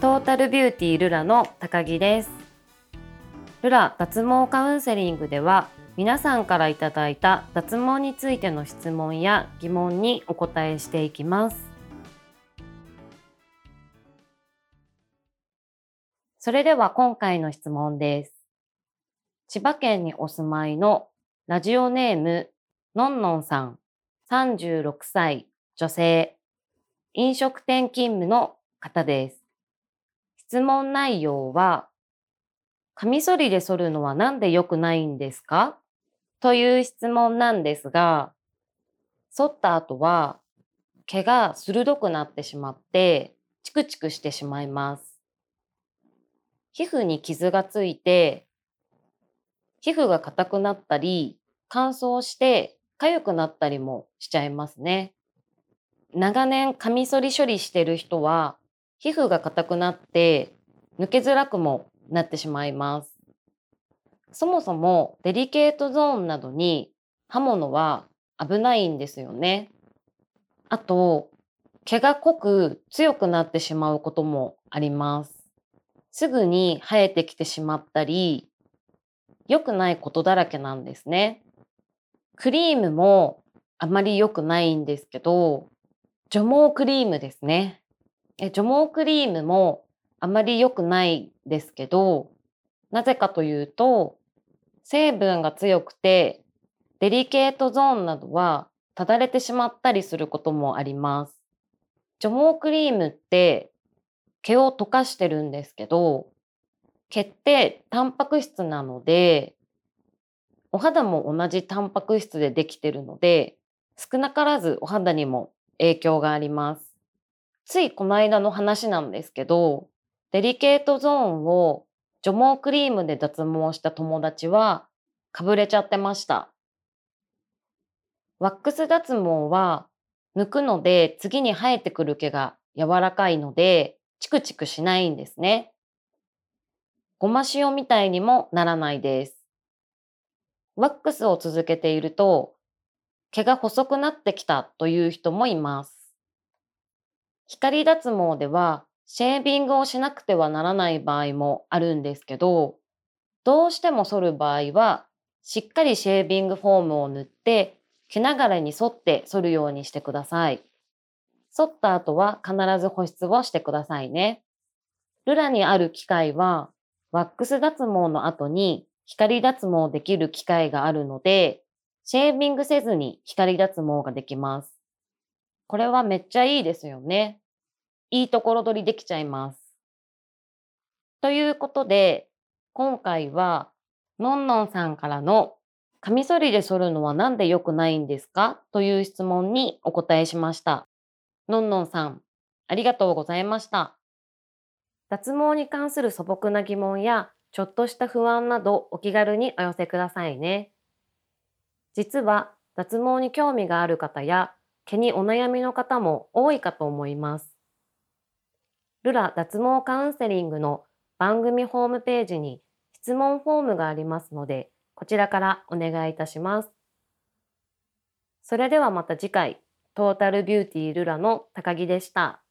トータルビューティールラの高木です。ルラ脱毛カウンセリングでは皆さんからいただいた脱毛についての質問や疑問にお答えしていきます。それでは今回の質問です。千葉県にお住まいのラジオネームのんのんさん。36歳女性。飲食店勤務の方です。質問内容は、カミソリで剃るのはなんで良くないんですか？という質問なんですが、剃った後は毛が鋭くなってしまってチクチクしてしまいます。皮膚に傷がついて、皮膚が硬くなったり、乾燥して痒くなったりもしちゃいますね。長年カミソリ処理してる人は皮膚が硬くなって抜けづらくもなってしまいます。そもそもデリケートゾーンなどに刃物は危ないんですよね。あと、毛が濃く強くなってしまうこともあります。すぐに生えてきてしまったり、良くないことだらけなんですね。クリームもあまり良くないんですけど、除毛クリームですね。え除毛クリームもあまり良くないですけど、なぜかというと、成分が強くて、デリケートゾーンなどはただれてしまったりすることもあります。除毛クリームって毛を溶かしてるんですけど、毛ってタンパク質なので、お肌も同じタンパク質でできてるので、少なからずお肌にも影響があります。ついこの間の話なんですけど、デリケートゾーンを除毛クリームで脱毛した友達はかぶれちゃってました。ワックス脱毛は抜くので次に生えてくる毛が柔らかいのでチクチクしないんですね。ごま塩みたいにもならないです。ワックスを続けていると毛が細くなってきたという人もいます。光脱毛ではシェービングをしなくてはならない場合もあるんですけど、どうしても剃る場合は、しっかりシェービングフォームを塗って、毛流れに沿って剃るようにしてください。剃った後は必ず保湿をしてくださいね。ルラにある機械は、ワックス脱毛の後に光脱毛できる機械があるので、シェービングせずに光脱毛ができます。これはめっちゃいいですよね。いいところ取りできちゃいます。ということで、今回は、のんのんさんからの、カミソリで剃るのはなんで良くないんですか？という質問にお答えしました。のんのんさん、ありがとうございました。脱毛に関する素朴な疑問や、ちょっとした不安などお気軽にお寄せくださいね。実は、脱毛に興味がある方や、毛にお悩みの方も多いかと思います。ルラ脱毛カウンセリングの番組ホームページに質問フォームがありますので、こちらからお願いいたします。それではまた次回、トータルビューティールラの高木でした。